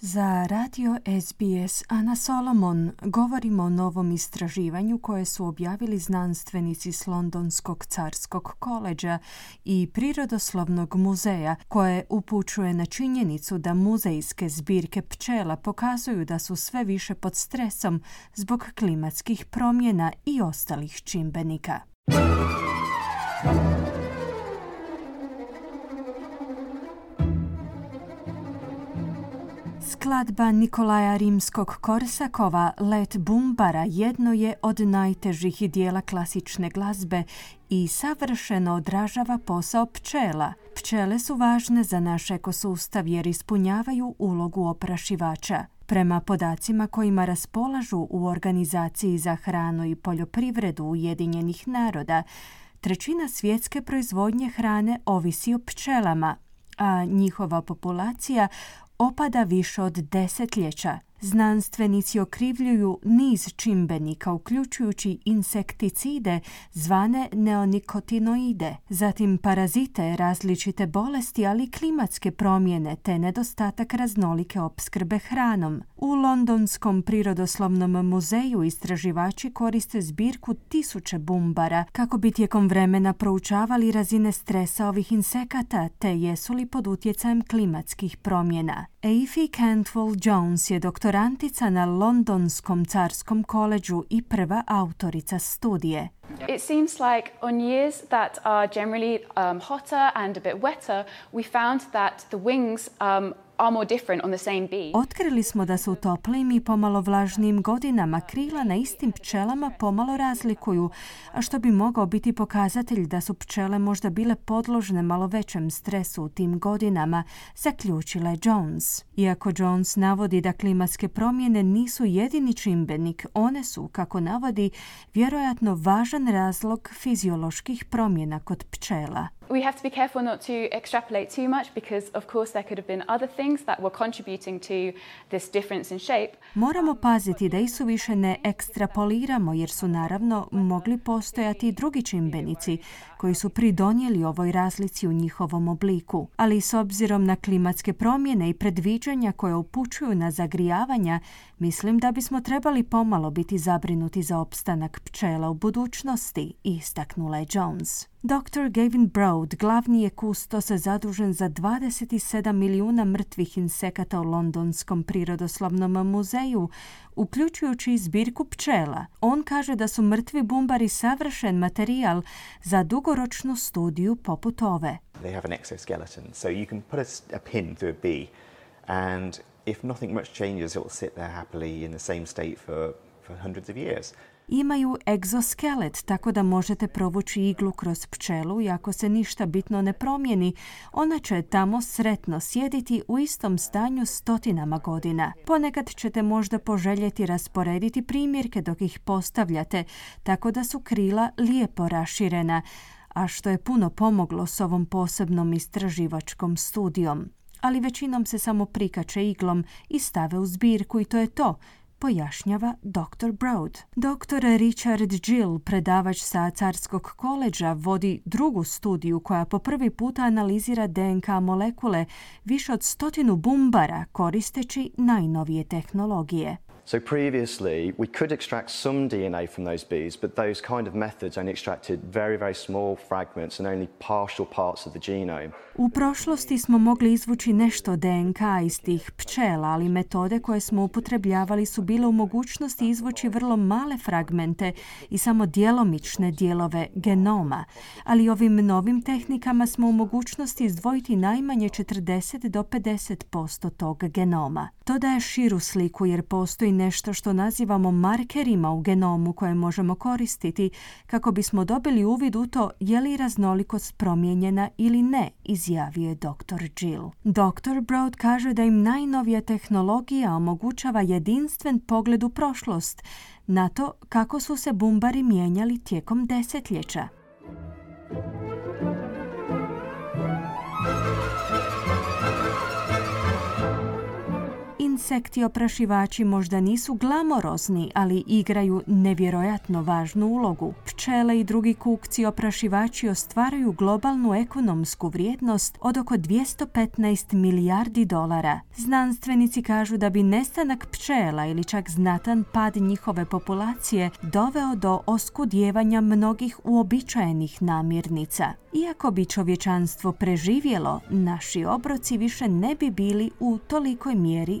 Za radio SBS Ana Solomon govorimo o novom istraživanju koje su objavili znanstvenici s Londonskog carskog koleđa i Prirodoslovnog muzeja koje upućuje na činjenicu da muzejske zbirke pčela pokazuju da su sve više pod stresom zbog klimatskih promjena i ostalih čimbenika. Skladba Nikolaja Rimskog Korsakova Let Bumbara jedno je od najtežih dijela klasične glazbe i savršeno odražava posao pčela. Pčele su važne za naš ekosustav jer ispunjavaju ulogu oprašivača. Prema podacima kojima raspolažu u Organizaciji za hranu i poljoprivredu Ujedinjenih naroda, trećina svjetske proizvodnje hrane ovisi o pčelama, a njihova populacija opada više od desetljeća Znanstvenici okrivljuju niz čimbenika, uključujući insekticide zvane neonikotinoide, zatim parazite, različite bolesti, ali i klimatske promjene te nedostatak raznolike opskrbe hranom. U Londonskom prirodoslovnom muzeju istraživači koriste zbirku tisuće bumbara kako bi tijekom vremena proučavali razine stresa ovih insekata te jesu li pod utjecajem klimatskih promjena. Afi Cantwell Jones je doktor doktorantica na Londonskom carskom koleđu i prva autorica studije. It seems like on years that are generally um, hotter and a bit wetter, we found that the wings um, Otkrili smo da se u toplim i pomalo vlažnim godinama krila na istim pčelama pomalo razlikuju, a što bi mogao biti pokazatelj da su pčele možda bile podložne malo većem stresu u tim godinama, zaključila je Jones. Iako Jones navodi da klimatske promjene nisu jedini čimbenik, one su, kako navodi, vjerojatno važan razlog fizioloških promjena kod pčela. We have to be careful not to extrapolate too much because of course there could have been other things that were contributing to this difference in shape. Moramo paziti da isu više ne ekstrapoliramo jer su naravno mogli postojati drugi čimbenici koji su pridonijeli ovoj razlici u njihovom obliku. Ali s obzirom na klimatske promjene i predviđanja koje upućuju na zagrijavanja, mislim da bismo trebali pomalo biti zabrinuti za opstanak pčela u budućnosti, istaknula je Jones. Dr. Gavin Broad glavni je kustos zadužen za 27 milijuna mrtvih insekata u Londonskom prirodoslovnom muzeju, uključujući zbirku pčela. On kaže da su mrtvi bumbari savršen materijal za dugoročnu studiju poput ove. They have an exoskeleton, so you can put a, a pin through a bee and if nothing much changes, it will sit there happily in the same state for, imaju egzoskelet, tako da možete provući iglu kroz pčelu i ako se ništa bitno ne promijeni, ona će tamo sretno sjediti u istom stanju stotinama godina. Ponekad ćete možda poželjeti rasporediti primjerke dok ih postavljate, tako da su krila lijepo raširena, a što je puno pomoglo s ovom posebnom istraživačkom studijom. Ali većinom se samo prikače iglom i stave u zbirku i to je to, pojašnjava dr. Broad. Dr. Richard Gill, predavač sa Carskog koleđa, vodi drugu studiju koja po prvi puta analizira DNK molekule više od stotinu bumbara koristeći najnovije tehnologije. So previously, we could extract some DNA from those bees, but those kind of methods only extracted very, very small fragments and only partial parts of the genome. U prošlosti smo mogli izvući nešto DNK iz tih pčela, ali metode koje smo upotrebljavali su bile u mogućnosti izvući vrlo male fragmente i samo djelomične dijelove genoma. Ali ovim novim tehnikama smo u mogućnosti izdvojiti najmanje 40 do 50% tog genoma. To daje širu sliku jer postoji nešto što nazivamo markerima u genomu koje možemo koristiti kako bismo dobili uvid u to je li raznolikost promijenjena ili ne, izjavio je dr. Jill. Dr. Broad kaže da im najnovija tehnologija omogućava jedinstven pogled u prošlost na to kako su se bumbari mijenjali tijekom desetljeća. Insekti oprašivači možda nisu glamorozni, ali igraju nevjerojatno važnu ulogu. Pčele i drugi kukci oprašivači ostvaraju globalnu ekonomsku vrijednost od oko 215 milijardi dolara. Znanstvenici kažu da bi nestanak pčela ili čak znatan pad njihove populacije doveo do oskudjevanja mnogih uobičajenih namirnica. Iako bi čovječanstvo preživjelo, naši obroci više ne bi bili u tolikoj mjeri